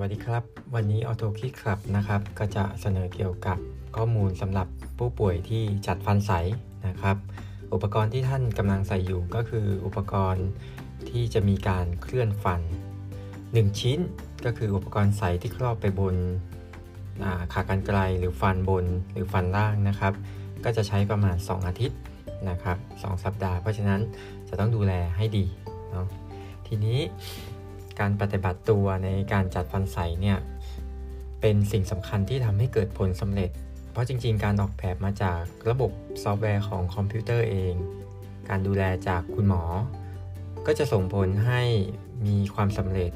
วัสดีครับ วันนี้ Auto k i ค Club นะครับ ก็จะเสนอเกี่ยวกับข้อมูลสำหรับผู้ป่วยที่จัดฟันใสนะครับ อุปกรณ์ที่ท่านกำลังใส่อยู่ก็คืออุปกรณ์ที่จะมีการเคลื่อนฟัน 1 ชิ้นก็คืออุปกรณ์ใสที่ครอบไปบนขากรรไกรหรือฟันบนหรือฟันล่างนะครับ ก็จะใช้ประมาณ 2 อาทิตย์นะครับ2สัปดาห์ เพราะฉะนั้นจะต้องดูแลให้ดีเนาะทีนี้ การปฏิบัติตัวในการจัดฟันใสเนี่ยเป็นสิ่งสำคัญที่ทำให้เกิดผลสำเร็จ เพราะจริง ๆ การออกแบบมาจากระบบซอฟต์แวร์ของคอมพิวเตอร์เอง การดูแลจากคุณหมอ ก็จะส่งผลให้มีความสำเร็จ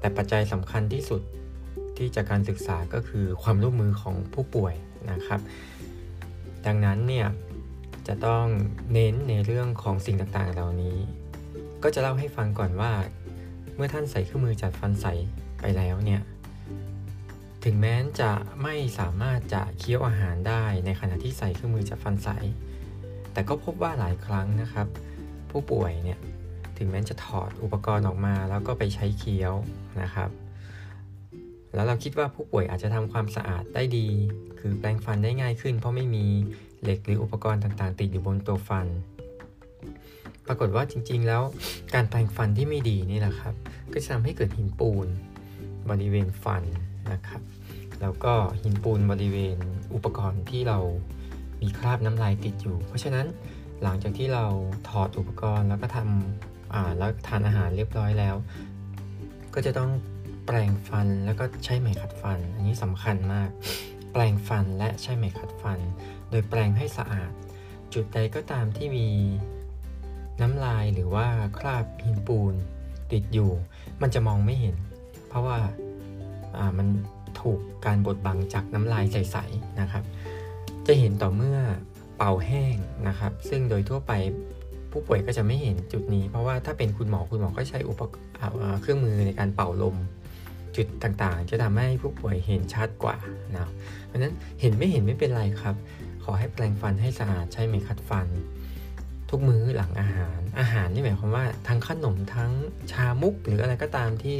แต่ปัจจัยสำคัญที่สุดที่จากการศึกษาก็คือความร่วมมือของผู้ป่วยนะครับ ดังนั้นเนี่ยจะต้องเน้นในเรื่องของสิ่งต่างๆ เหล่านี้ ก็จะเล่าให้ฟังก่อนว่า เมื่อท่านใส่เครื่องมือจัดฟันใสไปแล้วเนี่ย ถึงแม้จะไม่สามารถจะเคี้ยวอาหารได้ในขณะที่ใส่เครื่องมือจัดฟันใส แต่ก็พบว่าหลายครั้งนะครับ ผู้ป่วยเนี่ยถึงแม้จะถอดอุปกรณ์ออกมาแล้วก็ไปใช้เคี้ยวนะครับ แล้วเราคิดว่าผู้ป่วยอาจจะทำความสะอาดได้ดี คือแปรงฟันได้ง่ายขึ้น เพราะไม่มีเหล็กหรืออุปกรณ์ต่างๆ ติดอยู่บนตัวฟัน ปรากฏว่าจริง ๆ แล้วการแปรงฟันที่ไม่ดีนี่แหละครับ ก็จะทำให้เกิดหินปูนบริเวณฟันนะครับ แล้วก็หินปูนบริเวณอุปกรณ์ที่เรามีคราบน้ำลายติดอยู่ เพราะฉะนั้นหลังจากที่เราถอดอุปกรณ์แล้วก็ทำอ่าแล้วทานอาหารเรียบร้อยแล้ว ก็จะต้องแปรงฟันแล้วก็ใช้ไหมขัดฟัน อันนี้สำคัญมาก แปรงฟันและใช้ไหมขัดฟัน โดยแปรงให้สะอาด จุดใดก็ตามที่มี น้ำลายหรือว่าคราบหินปูนติดอยู่ มันจะมองไม่เห็น เพราะว่ามันถูกการบดบังจากน้ำลายใสๆนะครับ จะเห็นต่อเมื่อเป่าแห้งนะครับ ซึ่งโดยทั่วไปผู้ป่วยก็จะไม่เห็นจุดนี้ เพราะว่าถ้าเป็นคุณหมอคุณหมอก็ใช้อุปกรณ์เครื่องมือในการเป่าลมจุดต่างๆ จะทำให้ผู้ป่วยเห็นชัดกว่านะเพราะนั้นเห็นไม่เห็นไม่เป็นไรครับ ขอให้แปรงฟันให้สะอาดใช้ไหมขัดฟัน ทุกมื้อหลังอาหาร อาหารนี่หมายความว่าทั้งขนมทั้งชามุก หรืออะไรก็ตามที่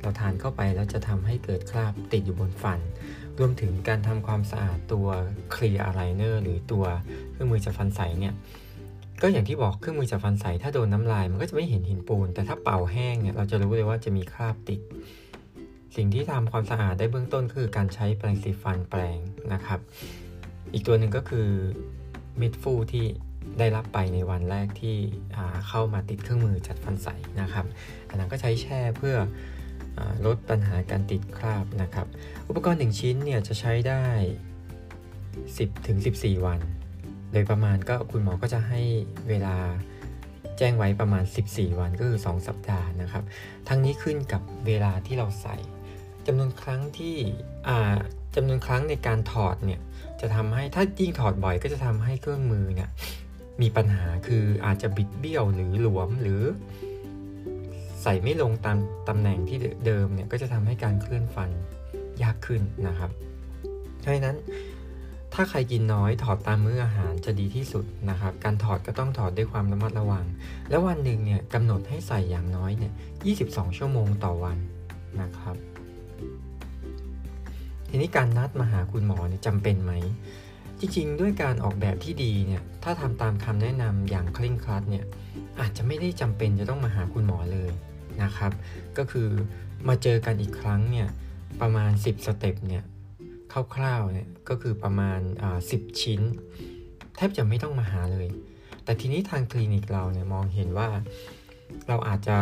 เราทานเข้าไปแล้วจะทำให้เกิดคราบติดอยู่บนฟัน รวมถึงการทำความสะอาดตัวเคลียร์อะไรเนอร์หรือตัวเครื่องมือจัดฟันใสเนี่ยก็อย่างที่บอกเครื่องมือจัดฟันใสถ้าโดนน้ำลายมันก็จะไม่เห็นหินปูน แต่ถ้าเป่าแห้งเนี่ยเราจะรู้เลยว่าจะมีคราบติด สิ่งที่ทำความสะอาดได้เบื้องต้นคือการใช้แปรงสีฟันแปรงนะครับ อีกตัวหนึ่งก็คือม็ดฟูที่ ได้รับไปในวันแรกที่เข้ามาติดเครื่องมือจัดฟันใสนะครับ อันนั้นก็ใช้แช่เพื่ออลดปัญหาการติดคราบนะครับ อุปกรณ์ 1 ชิ้นเนี่ยจะใช้ได้ 10ถึง14 วัน โดยประมาณก็คุณหมอก็จะให้เวลาแจ้งไว้ประมาณ 14 วันก็คือ 2 สัปดาห์นะครับ ทั้งนี้ขึ้นกับเวลาที่เราใส่จำนวนครั้งที่จำนวนครั้งในการถอดเนี่ยจะทำให้ถ้ายิ่งถอดบ่อยก็จะทำให้เครื่องมือเนี่ย มีปัญหาคืออาจจะบิดเบี้ยวหรือหลวมหรือ ใส่ไม่ลงตามตำแหน่งที่เดิมเนี่ยก็จะทำให้การเคลื่อนฟันยากขึ้นนะครับเพราะนั้นถ้าใครกินน้อยถอดตามมื้ออาหารจะดีที่สุดนะครับ การถอดก็ต้องถอดด้วยความระมัดระวัง แล้ววันหนึ่งเนี่ยกำหนดให้ใส่อย่างน้อยเนี่ย 22 ชั่วโมงต่อวันนะครับ ทีนี้การนัดมาหาคุณหมอเนี่ยจำเป็นไหม จริงๆ ด้วยการออกแบบที่ดีเนี่ยถ้าทำตามคำแนะนำอย่างเคร่งครัดเนี่ยอาจจะไม่ได้จำเป็นจะต้องมาหาคุณหมอเลยนะครับ ก็คือมาเจอกันอีกครั้งเนี่ยประมาณ 10 สเต็ปเนี่ยคร่าวๆเนี่ยก็คือประมาณสิบชิ้น แทบจะไม่ต้องมาหาเลย แต่ทีนี้ทางคลินิกเราเนี่ยมองเห็นว่าเราอาจจะ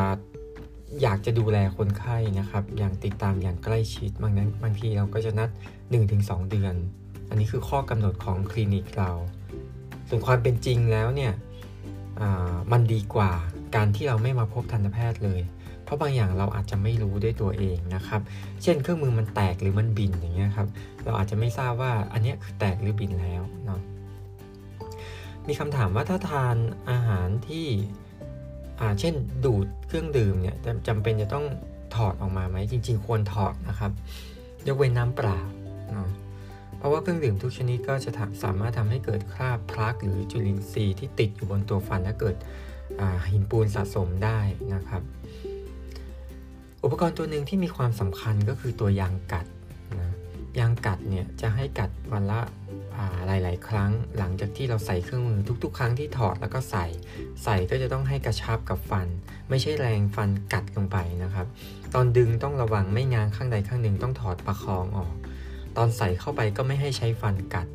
อยากจะดูแลคนไข้นะครับ อย่างติดตามอย่างใกล้ชิดบางนั้นบางทีเราก็จะนัด 1-2 เดือน อันนี้คือข้อกำหนดของคลินิกเรา ส่วนความเป็นจริงแล้วเนี่ยมันดีกว่าการที่เราไม่มาพบทันตแพทย์เลย เพราะบางอย่างเราอาจจะไม่รู้ด้วยตัวเองนะครับ เช่นเครื่องมือมันแตกหรือมันบินอย่างเงี้ยครับ เราอาจจะไม่ทราบว่าอันนี้คือแตกหรือบินแล้วเนาะ มีคำถามว่าถ้าทานอาหารที่เช่นดูดเครื่องดื่มเนี่ยจำเป็นจะต้องถอดออกมาไหมจริง ๆ ควรถอดนะครับ ยกเว้นน้ำเปล่าเนาะ เพราะว่าเครื่องดื่มทุกชนิดก็จะสามารถทำให้เกิดคราบพลักหรือจุลินทรีย์ที่ติดอยู่บนตัวฟันและเกิดหินปูนสะสมได้นะครับ อุปกรณ์ตัวหนึ่งที่มีความสำคัญก็คือตัวยางกัดนะยางกัดเนี่ยจะให้กัดวันละหลาย ๆ ครั้งหลังจากที่เราใส่เครื่องมือทุก ๆ ครั้งที่ถอดแล้วก็ใส่ ใส่ก็จะต้องให้กระชับกับฟัน ไม่ใช่แรงฟันกัดลงไปนะครับ ตอนดึงต้องระวังไม่ง้างข้างใดข้างหนึ่งต้องถอดประคองออก ตอนใส่เข้าไปก็ไม่ให้ใช้ฟันกัด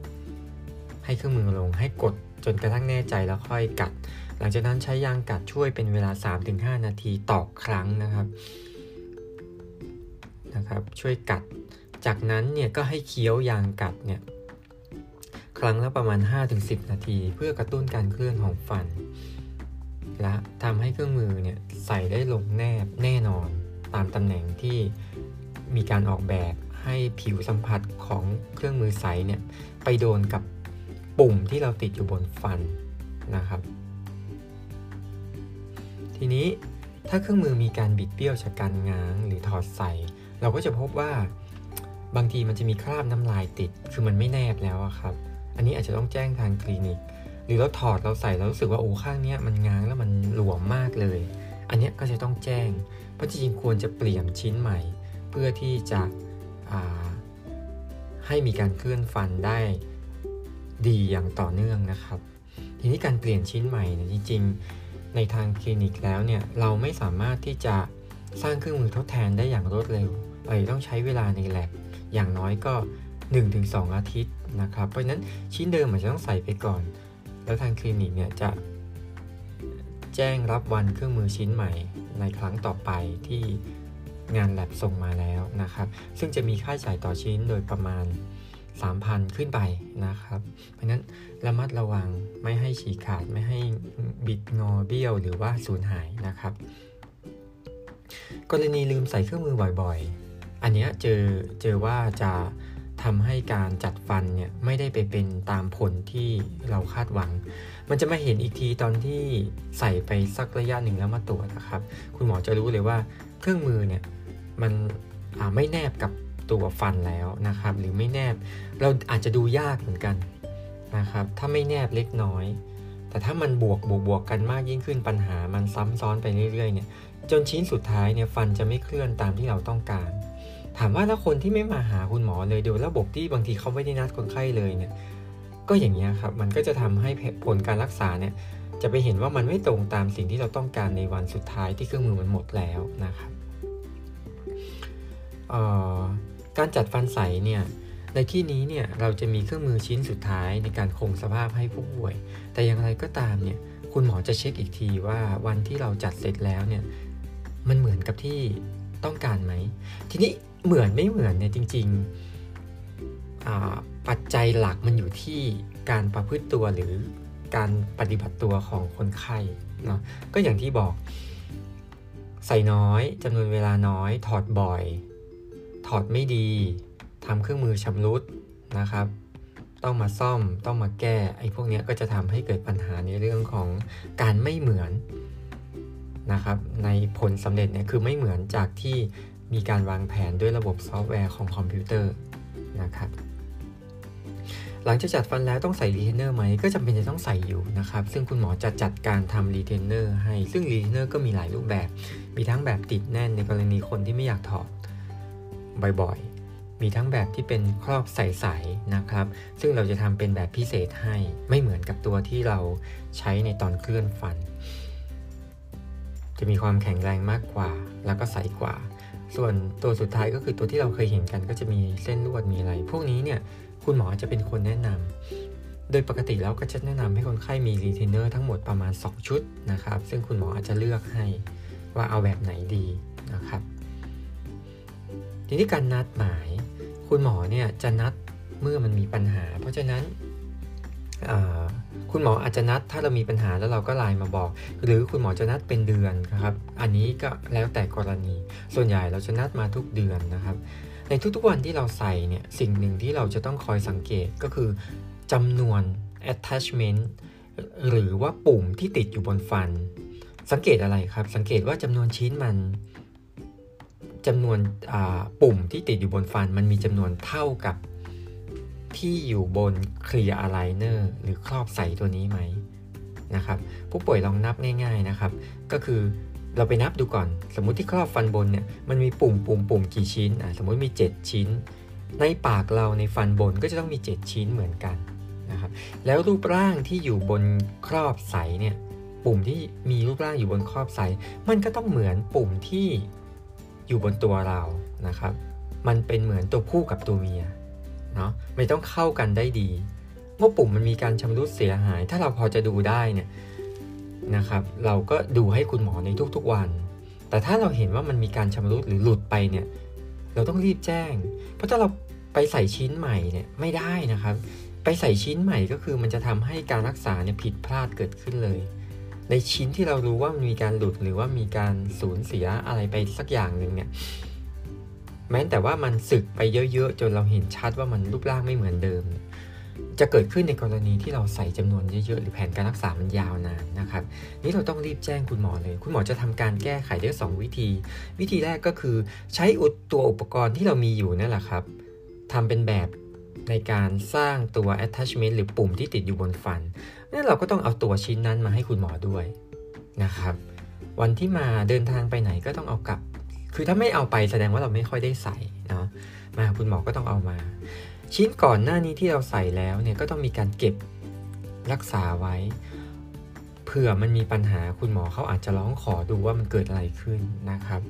ให้เครื่องมือลงให้กดจนกระทั่งแน่ใจแล้วค่อยกัด หลังจากนั้นใช้ยางกัดช่วยเป็นเวลา 3-5 นาทีต่อครั้งนะครับนะครับ ช่วยกัด จากนั้นเนี่ยก็ให้เคี้ยวยางกัดเนี่ยครั้งละประมาณ 5-10 นาที เพื่อกระตุ้นการเคลื่อนของฟัน และทำให้เครื่องมือเนี่ยใส่ได้ลงแนบแน่นอนตามตำแหน่งที่มีการออกแบบ ให้ผิวสัมผัสของเครื่องมือใสเนี่ยไปโดนกับปุ่มที่เราติดอยู่บนฟันนะครับ ทีนี้ถ้าเครื่องมือมีการบิดเบี้ยวจากการง้างหรือถอดใส่ เราก็จะพบว่าบางทีมันจะมีคราบน้ำลายติด คือมันไม่แนบแล้วครับ อันนี้อาจจะต้องแจ้งทางคลินิก หรือเราถอดเราใส่แล้วรู้สึกว่าโอ้ข้างนี้มันง้างแล้วมันหลวมมากเลย อันนี้ก็จะต้องแจ้ง เพราะจริงๆควรจะเปลี่ยนชิ้นใหม่ เพื่อที่จะ ให้มีการเคลื่อนฟันได้ดีอย่างต่อเนื่องนะครับ ทีนี้การเปลี่ยนชิ้นใหม่เนี่ยจริงๆ ในทางคลินิกแล้วเนี่ยเราไม่สามารถที่จะสร้างเครื่องมือทดแทนได้อย่างรวดเร็วเราต้องใช้เวลาในแลบอย่างน้อยก็ 1-2 อาทิตย์นะครับ เพราะฉะนั้นชิ้นเดิมอาจจะต้องใส่ไปก่อน แล้วทางคลินิกเนี่ยจะแจ้งรับวันเครื่องมือชิ้นใหม่ในครั้งต่อไปที่ งานแลบส่งมาแล้วนะครับ ซึ่งจะมีค่าใช้จ่ายต่อชิ้นโดยประมาณ 3,000 ขึ้นไปนะครับ เพราะนั้นระมัดระวังไม่ให้ฉีกขาดไม่ให้บิดงอเบี้ยวหรือว่าสูญหายนะครับ กรณีลืมใส่เครื่องมือบ่อยๆ อันนี้เจอเจอว่าจะทำให้การจัดฟันเนี่ยไม่ได้ไปเป็นตามผลที่เราคาดหวัง มันจะมาเห็นอีกทีตอนที่ใส่ไปสักระยะหนึ่งแล้วมาตรวจนะครับ คุณหมอจะรู้เลยว่าเครื่องมือเนี่ย มันไม่แนบกับตัวฟันแล้วนะครับ หรือไม่แนบเราอาจจะดูยากเหมือนกันนะครับ ถ้าไม่แนบเล็กน้อย แต่ถ้ามันบวกบวกบวกกันมากยิ่งขึ้นปัญหามันซ้ำซ้อนไปเรื่อยๆเนี่ยจนชิ้นสุดท้ายเนี่ยฟันจะไม่เคลื่อนตามที่เราต้องการ ถามว่าถ้าคนที่ไม่มาหาคุณหมอเลยโดยระบบที่บางทีเขาไม่ได้นัดคนไข้เลยเนี่ยก็อย่างนี้ครับมันก็จะทำให้ผลการรักษาเนี่ยจะไปเห็นว่ามันไม่ตรงตามสิ่งที่เราต้องการในวันสุดท้ายที่เครื่องมือมันหมดแล้วนะครับ การจัดฟันใสเนี่ยในที่นี้เนี่ยเราจะมีเครื่องมือชิ้นสุดท้ายในการคงสภาพให้ผู้ป่วย แต่อย่างไรก็ตามเนี่ยคุณหมอจะเช็คอีกทีว่าวันที่เราจัดเสร็จแล้วเนี่ยมันเหมือนกับที่ต้องการไหม ทีนี้เหมือนไม่เหมือนเนี่ยจริงๆปัจจัยหลักมันอยู่ที่การประพฤติตัวหรือการปฏิบัติตัวของคนไข้เนาะก็อย่างที่บอกใส่น้อยจำนวนเวลาน้อยถอดบ่อย ถอดไม่ดีทำเครื่องมือชำรุดนะครับ ต้องมาซ่อมต้องมาแก้ไอ้พวกนี้ก็จะทำให้เกิดปัญหาในเรื่องของการไม่เหมือนนะครับในผลสำเร็จเนี่ยคือไม่เหมือนจากที่มีการวางแผนด้วยระบบซอฟต์แวร์ของคอมพิวเตอร์นะครับหลังจากจัดฟันแล้วต้องใส่รีเทนเนอร์ไหมก็จำเป็นจะต้องใส่อยู่นะครับ ซึ่งคุณหมอจะจัดการทำรีเทนเนอร์ให้ซึ่งรีเทนเนอร์ก็มีหลายรูปแบบ มีทั้งแบบติดแน่นในกรณีคนที่ไม่อยากถอด บ่อยๆ มีทั้งแบบที่เป็นครอบใสๆนะครับ ซึ่งเราจะทำเป็นแบบพิเศษให้ไม่เหมือนกับตัวที่เราใช้ในตอนเคลื่อนฟัน จะมีความแข็งแรงมากกว่า แล้วก็ใสกว่า ส่วนตัวสุดท้ายก็คือตัวที่เราเคยเห็นกันก็จะมีเส้นลวดมีอะไร พวกนี้เนี่ยคุณหมอจะเป็นคนแนะนำโดยปกติแล้วก็จะแนะนำให้คนไข้มีรีเทนเนอร์ทั้งหมดประมาณ 2 ชุดนะครับ ซึ่งคุณหมออาจจะเลือกให้ว่าเอาแบบไหนดีนะครับ ทีนี้การนัดหมาย คุณหมอเนี่ยจะนัดเมื่อมันมีปัญหา เพราะฉะนั้นคุณหมออาจจะนัดถ้าเรามีปัญหาแล้วเราก็ไลน์มาบอก หรือคุณหมอจะนัดเป็นเดือนครับ อันนี้ก็แล้วแต่กรณี ส่วนใหญ่เราจะนัดมาทุกเดือนนะครับ ในทุกๆวันที่เราใส่เนี่ยสิ่งหนึ่งที่เราจะต้องคอยสังเกตก็คือจำนวน attachment หรือว่าปุ่มที่ติดอยู่บนฟัน สังเกตอะไรครับ สังเกตว่าจำนวนชิ้นมัน จำนวนปุ่มที่ติดอยู่บนฟัน มันมีจำนวนเท่ากับที่อยู่บนเคลียร์อะไลเนอร์หรือครอบใสตัวนี้ไหมนะครับผู้ป่วยลองนับง่ายๆนะครับ ก็คือเราไปนับดูก่อน สมมุติที่ครอบฟันบนเนี่ยมันมีปุ่มปุ่มปุ่มกี่ชิ้นอะสมมุติมี 7 ชิ้น ในปากเราในฟันบนก็จะต้องมี 7 ชิ้นเหมือนกันนะครับแล้วรูปร่างที่อยู่บนครอบใสเนี่ยปุ่มที่มีรูปร่างอยู่บนครอบใสมันก็ต้องเหมือนปุ่มที่ อยู่บนตัวเรานะครับ มันเป็นเหมือนตัวผู้กับตัวเมียเนาะไม่ต้องเข้ากันได้ดี เมื่อปุ่มมันมีการชำรุดเสียหาย ถ้าเราพอจะดูได้เนี่ยนะครับ เราก็ดูให้คุณหมอในทุกๆวัน แต่ถ้าเราเห็นว่ามันมีการชำรุดหรือหลุดไปเนี่ย เราต้องรีบแจ้ง เพราะถ้าเราไปใส่ชิ้นใหม่เนี่ยไม่ได้นะครับ ไปใส่ชิ้นใหม่ก็คือมันจะทำให้การรักษาเนี่ยผิดพลาดเกิดขึ้นเลย ในชิ้นที่เรารู้ว่ามันมีการหลุดหรือว่ามีการสูญเสียอะไรไปสักอย่างหนึ่งเนี่ยแม้แต่ว่ามันสึกไปเยอะๆ จนเราเห็นชัดว่ามันรูปร่างไม่เหมือนเดิม จะเกิดขึ้นในกรณีที่เราใส่จำนวนเยอะๆ หรือแผนการรักษามันยาวนานนะครับ นี่เราต้องรีบแจ้งคุณหมอเลย คุณหมอจะทำการแก้ไขได้ 2 วิธี วิธีแรกก็คือใช้อุดตัวอุปกรณ์ที่เรามีอยู่นั่นแหละครับทำเป็นแบบในการสร้างตัว attachment หรือปุ่มที่ติดอยู่บนฟัน นั่นเราก็ต้องเอาตัวชิ้นนั้นมาให้คุณหมอด้วยนะครับ วันที่มาเดินทางไปไหนก็ต้องเอากลับ คือถ้าไม่เอาไปแสดงว่าเราไม่ค่อยได้ใส่เนาะมาคุณหมอก็ต้องเอามา ชิ้นก่อนหน้านี้ที่เราใส่แล้วเนี่ยก็ต้องมีการเก็บรักษาไว้เผื่อมันมีปัญหาคุณหมอเขาอาจจะร้องขอดูว่ามันเกิดอะไรขึ้นนะครับ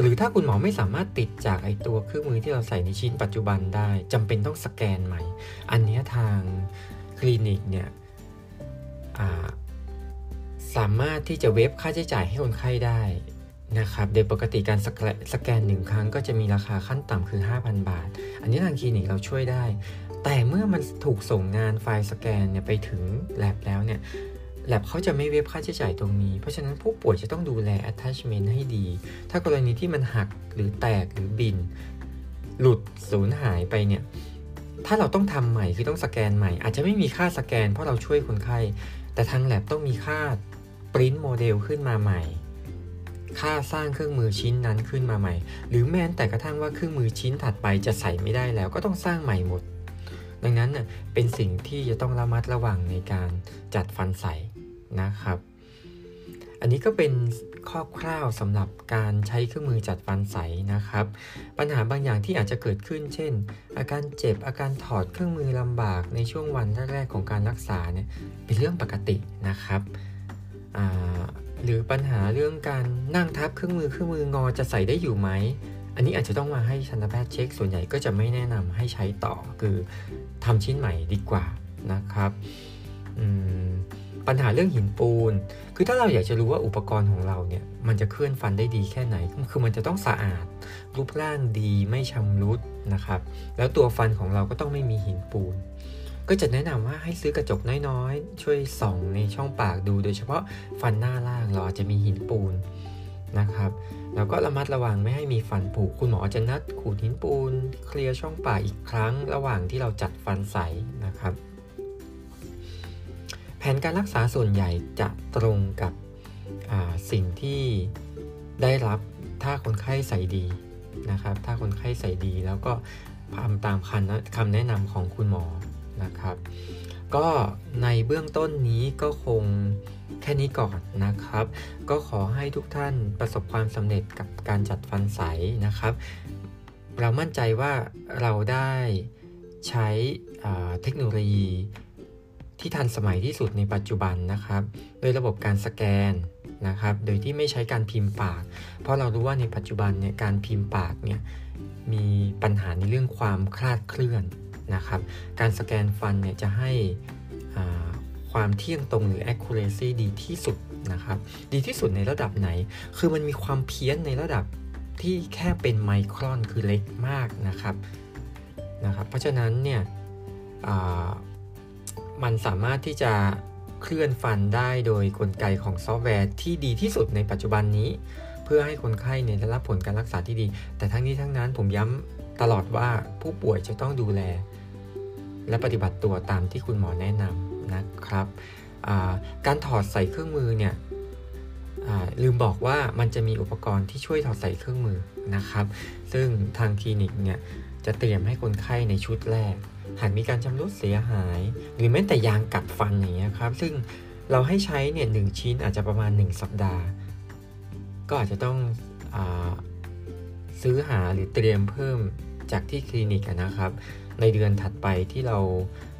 หรือถ้าคุณหมอไม่สามารถติดจากไอตัวเครื่องมือที่เราใส่ในชิ้นปัจจุบันได้จำเป็นต้องสแกนใหม่ อันนี้ทางคลินิกเนี่ย สามารถที่จะเว็บค่าใช้จ่ายให้คนไข้ได้นะครับโดยปกติการสแกนหนึ่งครั้งก็จะมีราคาขั้นต่ำคือ 5,000 บาท อันนี้ทางคลินิกเราช่วยได้ แต่เมื่อมันถูกส่งงานไฟล์สแกนเนี่ยไปถึงแลบแล้วเนี่ยแลบเขาจะไม่เว็บค่าใช้จ่ายตรงนี้ เพราะฉะนั้นผู้ป่วยจะต้องดูแล attachment ให้ดี ถ้ากรณีที่มันหักหรือแตกหรือบิน หลุดสูญหายไปเนี่ย ถ้าเราต้องทำใหม่คือต้องสแกนใหม่ อาจจะไม่มีค่าสแกน เพราะเราช่วยคนไข้ แต่ทางแลบต้องมีค่าปริ้นโมเดลขึ้นมาใหม่ ค่าสร้างเครื่องมือชิ้นนั้นขึ้นมาใหม่ หรือแม้แต่กระทั่งว่าเครื่องมือชิ้นถัดไปจะใส่ไม่ได้แล้วก็ต้องสร้างใหม่หมด ดังนั้นเน่เป็นสิ่งที่จะต้องระมัดระวังในการจัดฟันใสนะครับ อันนี้ก็เป็น คร่าวสำหรับการใช้เครื่องมือจัดฟันใสนะครับ ปัญหาบางอย่างที่อาจจะเกิดขึ้น เช่น อาการเจ็บอาการถอดเครื่องมือลำบากในช่วงวันแรกๆของการรักษาเนี่ยเป็นเรื่องปกตินะครับหรือปัญหาเรื่องการนั่งทับเครื่องมือเครื่องมืองอจะใส่ได้อยู่ไหม อันนี้อาจจะต้องมาให้ชันตแพทย์เช็ค ส่วนใหญ่ก็จะไม่แนะนำให้ใช้ต่อคือทำชิ้นใหม่ดีกว่านะครับ ปัญหาเรื่องหินปูน คือถ้าเราอยากจะรู้ว่าอุปกรณ์ของเราเนี่ย มันจะเคลื่อนฟันได้ดีแค่ไหน คือมันจะต้องสะอาด รูปร่างดีไม่ชำรุดนะครับ แล้วตัวฟันของเราก็ต้องไม่มีหินปูน ก็จะแนะนำว่าให้ซื้อกระจกน้อยๆ ช่วยส่องในช่องปากดู โดยเฉพาะฟันหน้าล่างเราอาจจะมีหินปูนนะครับแล้วก็ระมัดระวังไม่ให้มีฟันผุคุณหมอจะนัดขูดหินปูน เคลียร์ช่องปากอีกครั้ง ระหว่างที่เราจัดฟันใสนะครับ นการรักษาส่วนใหญ่จะตรงกับสิ่งที่ได้รับถ้าคนไข้ใส่ดีนะครับ ถ้าคนไข้ใส่ดีแล้วก็ทำตามคำแนะนำของคุณหมอนะครับ ก็ในเบื้องต้นนี้ก็คงแค่นี้ก่อนนะครับ ก็ขอให้ทุกท่านประสบความสำเร็จกับการจัดฟันใสนะครับ เรามั่นใจว่าเราได้ใช้เทคโนโลยี ที่ทันสมัยที่สุดในปัจจุบันนะครับ โดยระบบการสแกนนะครับ โดยที่ไม่ใช้การพิมพ์ปาก เพราะเรารู้ว่าในปัจจุบันเนี่ยการพิมพ์ปากเนี่ยมีปัญหาในเรื่องความคลาดเคลื่อนนะครับ การสแกนฟันเนี่ยจะให้ความเที่ยงตรงหรือ accuracy ดีที่สุดนะครับ ดีที่สุดในระดับไหน คือมันมีความเพี้ยนในระดับที่แค่เป็นไมครอนคือเล็กมากนะครับนะครับ เพราะฉะนั้นเนี่ย มันสามารถที่จะเคลื่อนฟันได้โดยกลไกของซอฟต์แวร์ที่ดีที่สุดในปัจจุบันนี้ เพื่อให้คนไข้เนี่ยได้รับผลการรักษาที่ดี แต่ทั้งนี้ทั้งนั้นผมย้ำตลอดว่าผู้ป่วยจะต้องดูแล และปฏิบัติตัวตามที่คุณหมอแนะนำนะครับ การถอดใส่เครื่องมือเนี่ยลืมบอกว่ามันจะมีอุปกรณ์ที่ช่วยถอดใส่เครื่องมือนะครับ ซึ่งทางคลินิกเนี่ย จะเตรียมให้คนไข้ในชุดแรก หากมีการชำรุดเสียหาย หรือแม้แต่ยางกัดฟันอย่างเงี้ยครับ ซึ่งเราให้ใช้เนี่ยหชิ้นอาจจะประมาณ 1 สัปดาห์ ก็อาจจะต้องอซื้อหาหรือเตรียมเพิ่มจากที่คลินิกนะครับ ในเดือนถัดไปที่เรา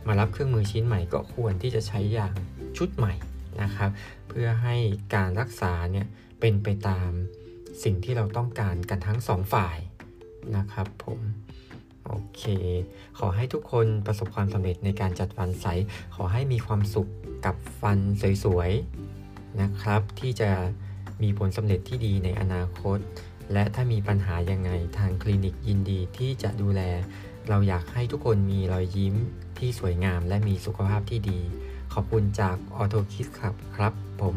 มารับเครื่องมือชิ้นใหม่ก็ควรที่จะใช้อย่างชุดใหม่นะครับ เพื่อให้การรักษาเนี่ยเป็นไปตามสิ่งที่เราต้องการกันทั้งสองฝ่ายนะครับผม โอเค ขอให้ทุกคนประสบความสำเร็จในการจัดฟันใส ขอให้มีความสุขกับฟันสวยๆนะครับ ที่จะมีผลสำเร็จที่ดีในอนาคต และถ้ามีปัญหายังไงทางคลินิกยินดีที่จะดูแล เราอยากให้ทุกคนมีรอยยิ้มที่สวยงามและมีสุขภาพที่ดี ขอบคุณจากออโตคิดครับครับผม